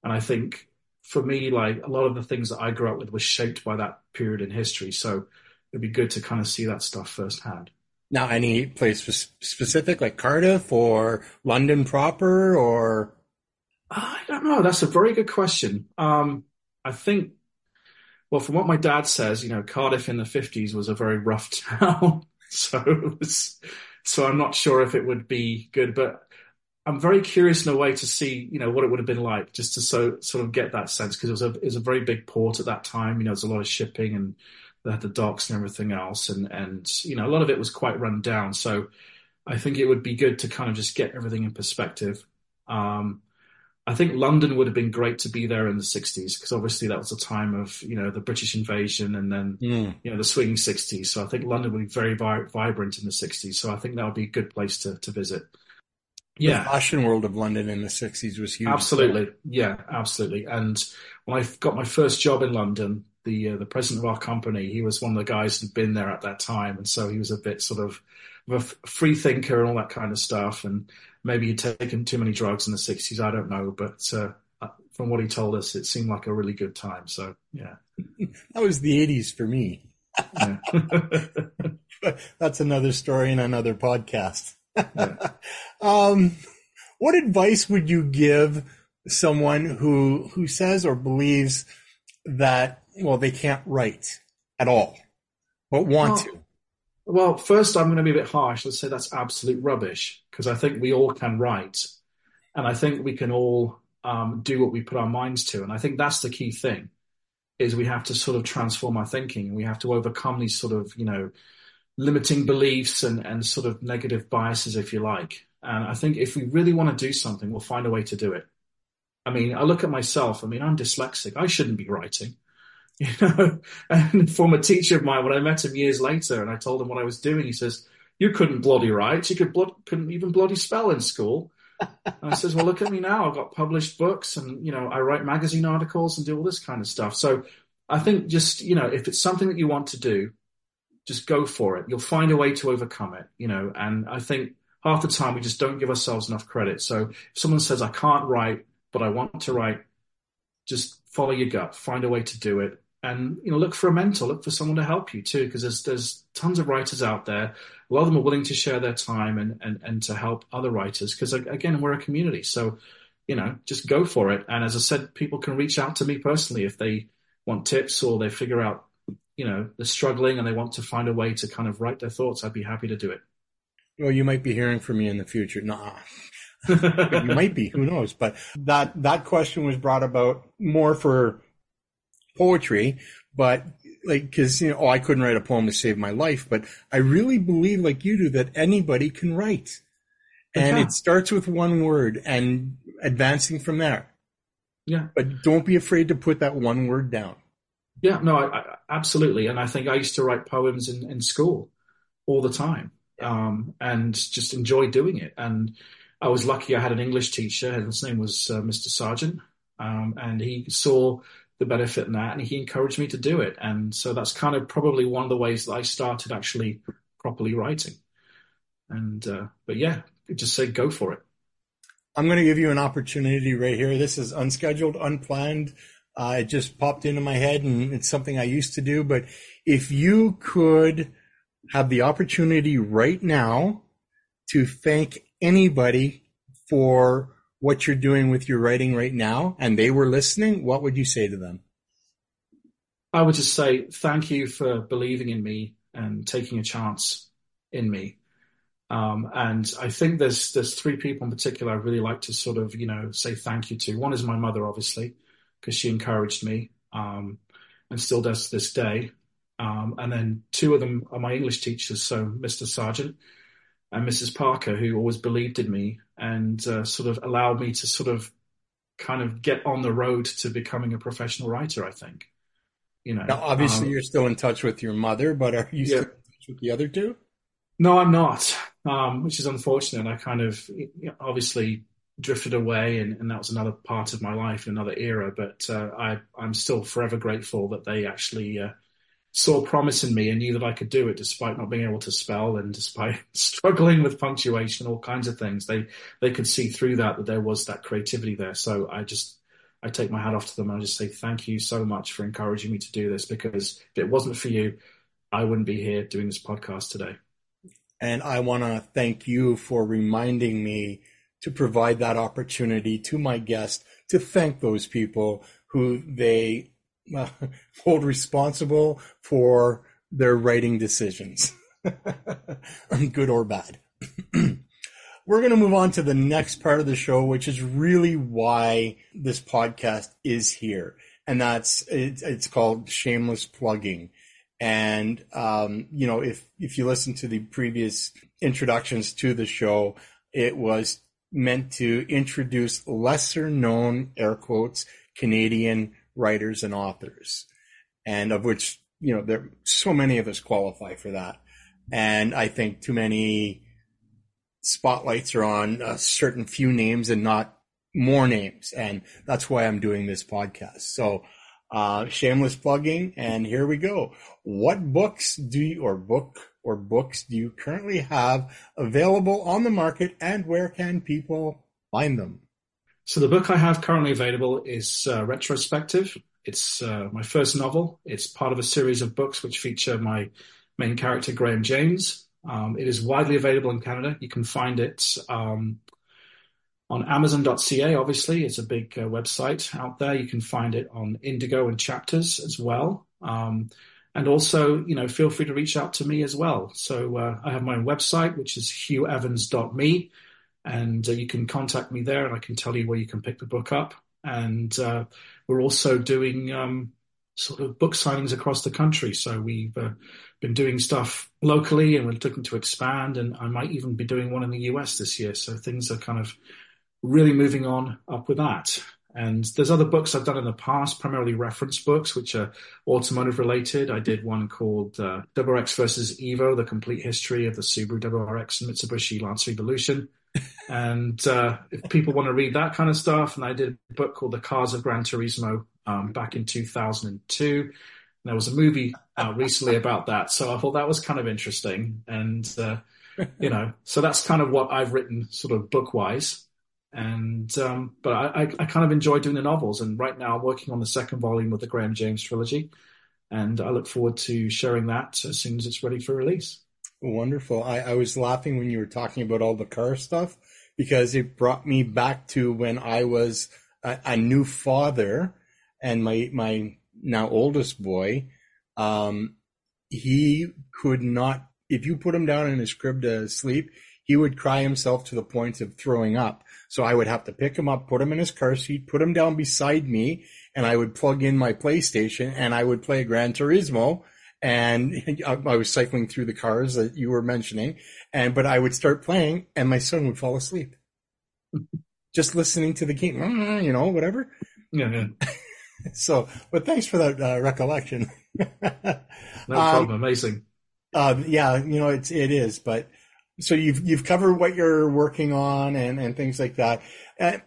B: And I think for me, like a lot of the things that I grew up with was shaped by that period in history. So it'd be good to kind of see that stuff firsthand.
A: Now, any place specific like Cardiff or London proper or?
B: I don't know. That's a very good question. Um, I think, well, from what my dad says, you know, Cardiff in the 50s was a very rough (laughs) town. so was, so I'm not sure if it would be good, but I'm very curious in a way to see, you know, what it would have been like just to so sort of get that sense because it was a it was a very big port at that time. You know, there's a lot of shipping and they had the docks and everything else, and and you know, a lot of it was quite run down. So I think it would be good to kind of just get everything in perspective. Um, I think London would have been great to be there in the 60s because obviously that was a time of, you know, the British invasion and then, mm. you know, the swinging 60s. So I think London would be very vi- vibrant in the 60s. So I think that would be a good place to, to visit.
A: Yeah. The fashion world of London in the 60s was huge.
B: Absolutely. Yeah, absolutely. And when I got my first job in London, the uh, the president of our company, he was one of the guys who'd been there at that time. And so he was a bit sort of, of a free thinker and all that kind of stuff. And maybe he'd taken too many drugs in the 60s. I don't know. But uh, uh, from what he told us, it seemed like a really good time. So, yeah. (laughs)
A: that was the 80s for me. but (laughs) (laughs) that's another story in another podcast. Yeah. (laughs) um, what advice would you give someone who who says or believes that well they can't write at all, but want well, to?
B: Well, first, I'm going to be a bit harsh. Let's say that's absolute rubbish because I think we all can write, and I think we can all um, do what we put our minds to, and I think that's the key thing. Is we have to sort of transform our thinking. And we have to overcome these sort of you know limiting beliefs and and sort of negative biases, if you like. And I think if we really want to do something, we'll find a way to do it. I mean, I look at myself. I mean, I'm dyslexic. I shouldn't be writing. (laughs) You know, and former teacher of mine, when I met him years later and I told him what I was doing, he says, you couldn't bloody write. You could blood, couldn't even bloody spell in school. and I says, well, look at me now. I've got published books and, you know, I write magazine articles and do all this kind of stuff. So I think just, you know, if it's something that you want to do, just go for it. You'll find a way to overcome it, you know, and I think half the time we just don't give ourselves enough credit. So if someone says, I can't write, but I want to write, just follow your gut, find a way to do it and you know look for a mentor look for someone to help you too because there's there's tons of writers out there a lot of them are willing to share their time and and, and to help other writers because again we're a community so you know just go for it and as i said people can reach out to me personally if they want tips or they figure out you know they're struggling and they want to find a way to kind of write their thoughts i'd be happy to do it
A: well you might be hearing from me in the future nah (laughs) you might be who knows but that that question was brought about more for poetry, but like, cause, you know, oh, I couldn't write a poem to save my life, but I really believe like you do that anybody can write. And yeah. it starts with one word and advancing from there.
B: Yeah.
A: But don't be afraid to put that one word down.
B: Yeah, no, I, I, absolutely. And I think I used to write poems in, in school all the time um, and just enjoy doing it. And I was lucky I had an English teacher, his name was uh, Mr. Sargent. Um, and he saw the benefit in that, and he encouraged me to do it. And so that's kind of probably one of the ways that I started actually properly writing. And uh, but yeah, just say go for it.
A: I'm going to give you an opportunity right here. This is unscheduled, unplanned. Uh, it just popped into my head, and it's something I used to do. But if you could have the opportunity right now to thank anybody for what you're doing with your writing right now and they were listening, what would you say to them?
B: I would just say thank you for believing in me and taking a chance in me. Um, and I think there's there's three people in particular I really like to sort of you know say thank you to. One is my mother, obviously, because she encouraged me um, and still does to this day. Um, and then two of them are my English teachers, so Mr. Sargent and Mrs. Parker, who always believed in me and uh, sort of allowed me to sort of kind of get on the road to becoming a professional writer. I think, you know.
A: Now, obviously, um, you're still in touch with your mother, but are you yeah. still in touch with the other two?
B: No, I'm not, um, which is unfortunate. I kind of obviously drifted away, and, and, that was another part of my life, another era. But uh, I, I'm still forever grateful that they actually uh, saw promise in me and knew that I could do it despite not being able to spell and despite (laughs) struggling with punctuation, all kinds of things. They they could see through that that there was that creativity there. So I just I take my hat off to them and I just say thank you so much for encouraging me to do this because if it wasn't for you, I wouldn't be here doing this podcast today.
A: And I want to thank you for reminding me to provide that opportunity to my guest to thank those people who they uh, (laughs) hold responsible for their writing decisions, (laughs) good or bad. (clears throat) we're going to move on to the next part of the show, which is really why this podcast is here. And that's, it's, it's called shameless plugging. And, um, you know, if, if you listen to the previous introductions to the show, it was meant to introduce lesser known air quotes Canadian writers and authors. And of which, you know, there so many of us qualify for that. And I think too many spotlights are on a certain few names and not more names. And that's why I'm doing this podcast. So, uh, shameless plugging. And here we go. What books do you, or book or books do you currently have available on the market and where can people find them?
B: So the book I have currently available is uh, Retrospective. It's uh, my first novel. It's part of a series of books which feature my main character, Graham James. Um, it is widely available in Canada. You can find it um, on Amazon.ca. Obviously, it's a big uh, website out there. You can find it on Indigo and Chapters as well. Um, and also, you know, feel free to reach out to me as well. So uh, I have my own website, which is huwevans.me, and uh, you can contact me there, and I can tell you where you can pick the book up. And uh, we're also doing um, sort of book signings across the country. So we've uh, been doing stuff locally and we're looking to expand. And I might even be doing one in the US this year. So things are kind of really moving on up with that. And there's other books I've done in the past, primarily reference books, which are automotive related. I did one called uh, WRX versus Evo, the complete history of the Subaru WRX and Mitsubishi Lancer Evolution. and uh, if people want to read that kind of stuff, and I did a book called The Cars of Gran Turismo um, back in 2002. There was a movie out recently about that, so I thought that was kind of interesting. And uh, you know, so that's kind of what I've written, sort of book wise. And um, but I, I, kind of enjoy doing the novels, and right now I'm working on the second volume of the Graham James trilogy, and I look forward to sharing that as soon as it's ready for release.
A: Wonderful. I, I was laughing when you were talking about all the car stuff because it brought me back to when I was a, a new father and my my now oldest boy, um, he could not. If you put him down in his crib to sleep, he would cry himself to the point of throwing up. So I would have to pick him up, put him in his car seat, put him down beside me, and I would plug in my PlayStation and I would play Gran Turismo. And (laughs) I was cycling through the cars that you were mentioning, and but I would start playing, and my son would fall asleep, (laughs) just listening to the game, you know, whatever.
B: Yeah. yeah. (laughs)
A: so, but thanks for that uh, recollection.
B: no problem. Um, Amazing.
A: Uh, yeah, you know, it's, it is, but so you've, you've covered what you're working on and, and things like that. Uh,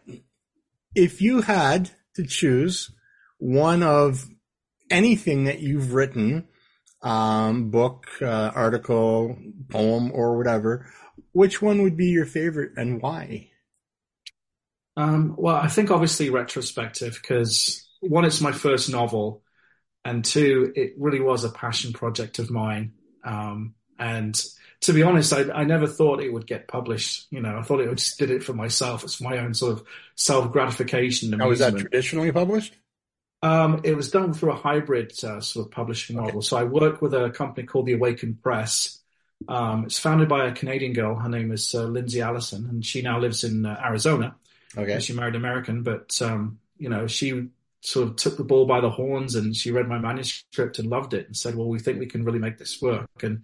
A: if you had to choose one of anything that you've written, um, book, uh, article, poem, or whatever, which one would be your favorite and why?
B: Um, well, I think obviously retrospective because one, it's my first novel, and two, it really was a passion project of mine. Um, and to be honest, I, I, never thought it would get published. You know, I thought it would just did it for myself. It's my own sort of self gratification.
A: Now, was that traditionally published?
B: Um, it was done through a hybrid uh, sort of publishing okay. model. So I work with a company called the Awakened Press. Um, it's founded by a Canadian girl. Her name is uh, Lindsay Allison, and she now lives in uh, Arizona.
A: Okay,
B: she married an American, but um, you know she sort of took the ball by the horns and she read my manuscript and loved it and said, well, we think we can really make this work. And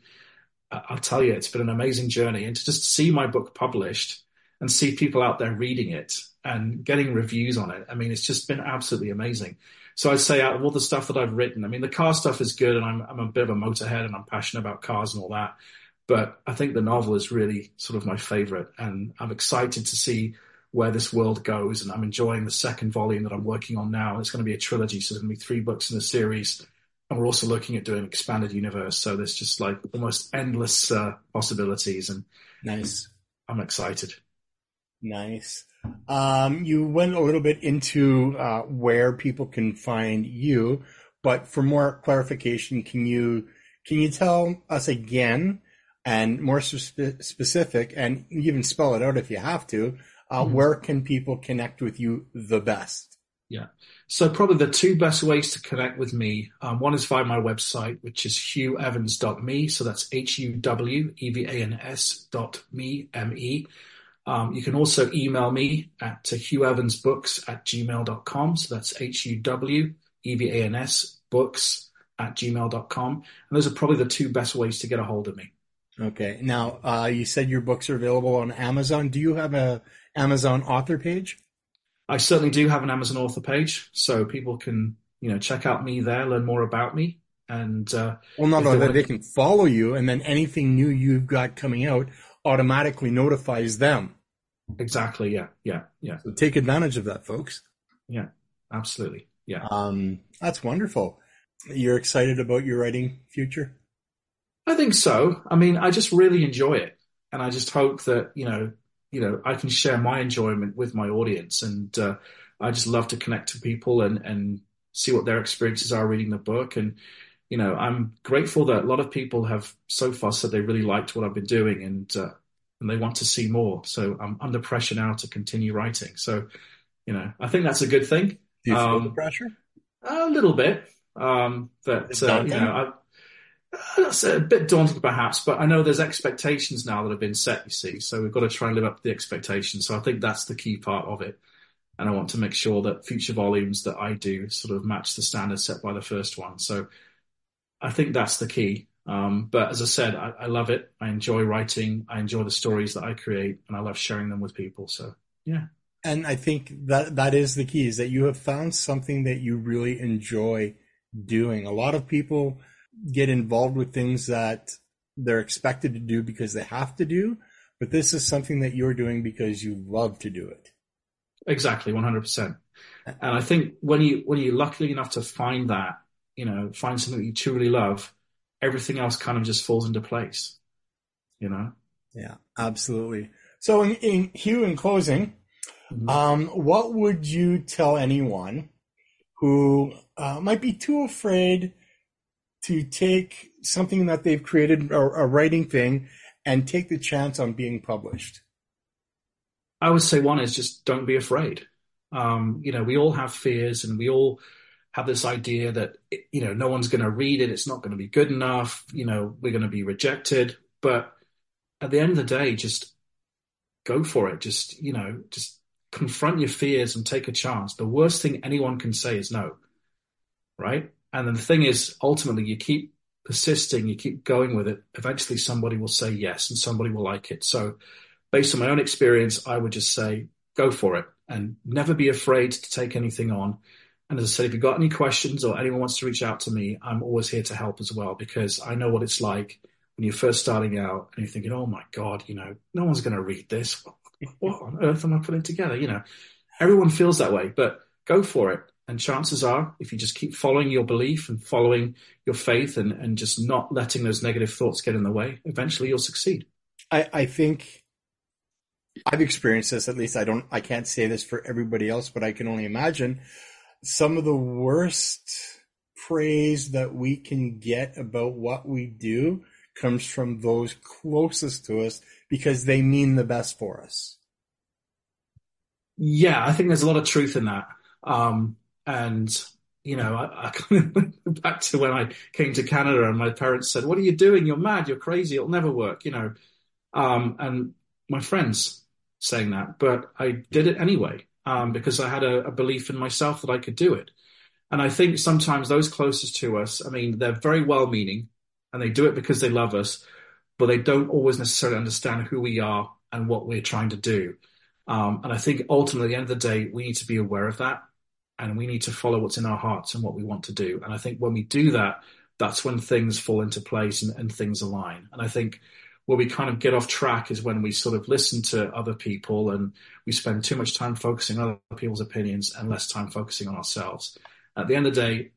B: I'll tell you, it's been an amazing journey. And to just see my book published and see people out there reading it and getting reviews on it, I mean, it's just been absolutely amazing. So I'd say out of all the stuff that I've written, I mean, the car stuff is good and I'm, I'm a bit of a motorhead and I'm passionate about cars and all that. But I think the novel is really sort of my favorite and I'm excited to see where this world goes. And I'm enjoying the second volume that I'm working on now. It's going to be a trilogy, so there's going to be three books in the series. And we're also looking at doing expanded universe. So there's just like almost endless uh, possibilities. And
A: nice.
B: I'm excited.
A: Nice. Um, you went a little bit into uh, where people can find you, but for more clarification, can you can you tell us again and more spe- specific, and even spell it out if you have to, uh, mm-hmm. where can people connect with you the best?
B: Yeah. So probably the two best ways to connect with me, um, one is via my website, which is huwevans.me. So that's H-U-W-E-V-A-N-S dot me, M-E. Um, you can also email me at huwevansbooks at gmail.com. So that's H-U-W-E-V-A-N-S books at gmail.com. And those are probably the two best ways to get a hold of me.
A: Okay. Now, uh, you said your books are available on Amazon. Do you have a Amazon author page?
B: I certainly do have an Amazon author page, so people can, you know, check out me there, learn more about me. And, uh,
A: well, not only that, they can follow you and then anything new you've got coming out automatically notifies them.
B: Exactly. Yeah. Yeah. Yeah.
A: So take advantage of that, folks.
B: Yeah. Absolutely. Yeah.
A: Um, that's wonderful. You're excited about your writing future?
B: I think so. I mean, I just really enjoy it, and I just hope that you know, you know, I can share my enjoyment with my audience, and uh, I just love to connect to people and and see what their experiences are reading the book, and you know, I'm grateful that a lot of people have so far said they really liked what I've been doing, and uh, and they want to see more. So I'm under pressure now to continue writing. So, you know, I think that's a good thing.
A: Do you feel um, the pressure?
B: A little bit, um, but uh, you know, I that's a bit daunting perhaps, but I know there's expectations now that have been set, you see, so we've got to try and live up to the expectations. So I think that's the key part of it. And I want to make sure that future volumes that I do sort of match the standards set by the first one. So I think that's the key. Um, but as I said, I, I, love it. I enjoy writing. I enjoy the stories that I create and I love sharing them with people. So yeah.
A: And I think that that is the key is that you have found something that you really enjoy doing. A lot of people, get involved with things that they're expected to do because they have to do, but this is something that you're doing because you love to do it.
B: Exactly, 100%. And I think when you when you're lucky enough to find that, you know, find something that you truly love, everything else kind of just falls into place. You know?
A: Yeah, absolutely. So, in, in Huw, in closing, mm-hmm. um, what would you tell anyone who uh, might be too afraid to take something that they've created, or a writing thing, and take the chance on being published?
B: I would say one is just don't be afraid. Um, you know, we all have fears and we all have this idea that, you know, no one's going to read it. It's not going to be good enough. You know, we're going to be rejected. But at the end of the day, just go for it. Just, you know, just confront your fears and take a chance. The worst thing anyone can say is no. Right. And then the thing is, ultimately, you keep persisting, you keep going with it. Eventually, somebody will say yes and somebody will like it. So, based on my own experience, I would just say go for it and never be afraid to take anything on. And as I said, if you've got any questions or anyone wants to reach out to me, I'm always here to help as well because I know what it's like when you're first starting out and you're thinking, oh my God, you know, no one's going to read this. What on earth am I putting together? You know, everyone feels that way, but go for it. And chances are, if you just keep following your belief and following your faith and, and just not letting those negative thoughts get in the way, eventually you'll succeed.
A: I, I think I've experienced this, at least I don't, I can't say this for everybody else, but I can only imagine some of the worst praise that we can get about what we do comes from those closest to us because they mean the best for us.
B: Yeah, I think there's a lot of truth in that. Um, and, you know, I, I (laughs) kind of went back to when I came to Canada and my parents said, what are you doing? You're mad. You're crazy. It'll never work, you know. Um, and my friends saying that, but I did it anyway, um, because I had a, a belief in myself that I could do it. And I think sometimes those closest to us, I mean, they're very well meaning and they do it because they love us, but they don't always necessarily understand who we are and what we're trying to do. Um, and I think ultimately, at the end of the day, we need to be aware of that and we need to follow what's in our hearts and what we want to do. And I think when we do that, that's when things fall into place and, and things align. And I think where we kind of get off track is when we sort of listen to other people and we spend too much time focusing on other people's opinions and less time focusing on ourselves. At the end of the day,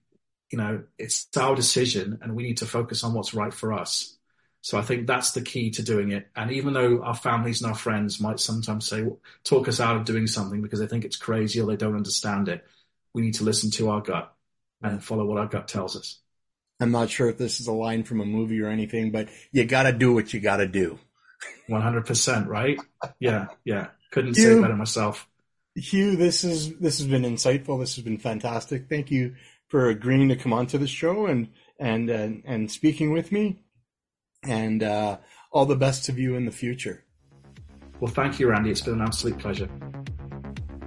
B: you know, it's our decision and we need to focus on what's right for us. So I think that's the key to doing it. And even though our families and our friends might sometimes say, talk us out of doing something because they think it's crazy or they don't understand it, we need to listen to our gut and follow what our gut tells us.
A: I'm not sure if this is a line from a movie or anything, but you got to do what you got to do.
B: 100%, right? Yeah, yeah. Couldn't Huw, say better myself.
A: Huw, this is this has been insightful. This has been fantastic. Thank you for agreeing to come onto the show and and and, and speaking with me. And uh, all the best to you in the future.
B: Well, thank you, Randy. It's been an absolute pleasure.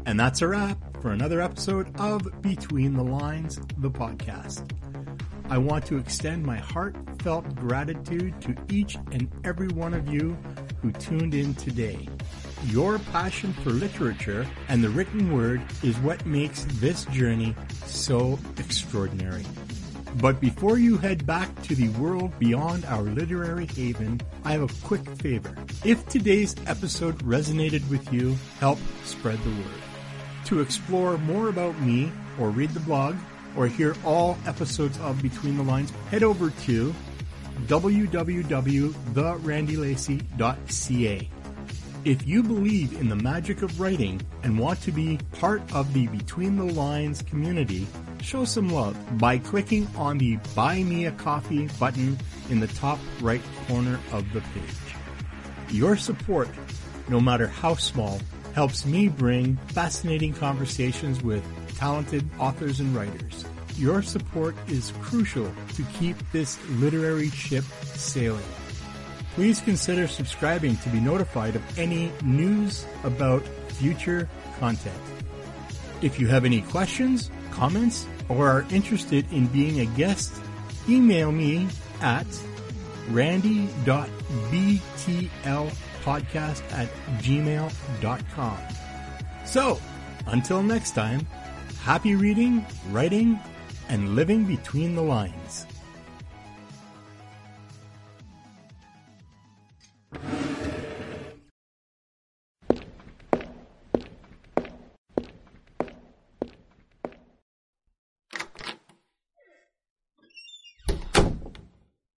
A: And that's a wrap for another episode of Between the Lines, the podcast. I want to extend my heartfelt gratitude to each and every one of you who tuned in today. Your passion for literature and the written word is what makes this journey so extraordinary. But before you head back to the world beyond our literary haven, I have a quick favor. If today's episode resonated with you, help spread the word. To explore more about me or read the blog, or hear all episodes of Between the Lines, head over to www.therandylacey.ca. If you believe in the magic of writing and want to be part of the Between the Lines community, show some love by clicking on the Buy Me a Coffee button in the top right corner of the page. Your support, no matter how small, helps me bring fascinating conversations with talented authors and writers. Your support is crucial to keep this literary ship sailing. Please consider subscribing to be notified of any news about future content. If you have any questions, comments, or are interested in being a guest, email me at randy.btlpodcast at gmail.com. So, until next time, happy reading, writing, and living between the lines.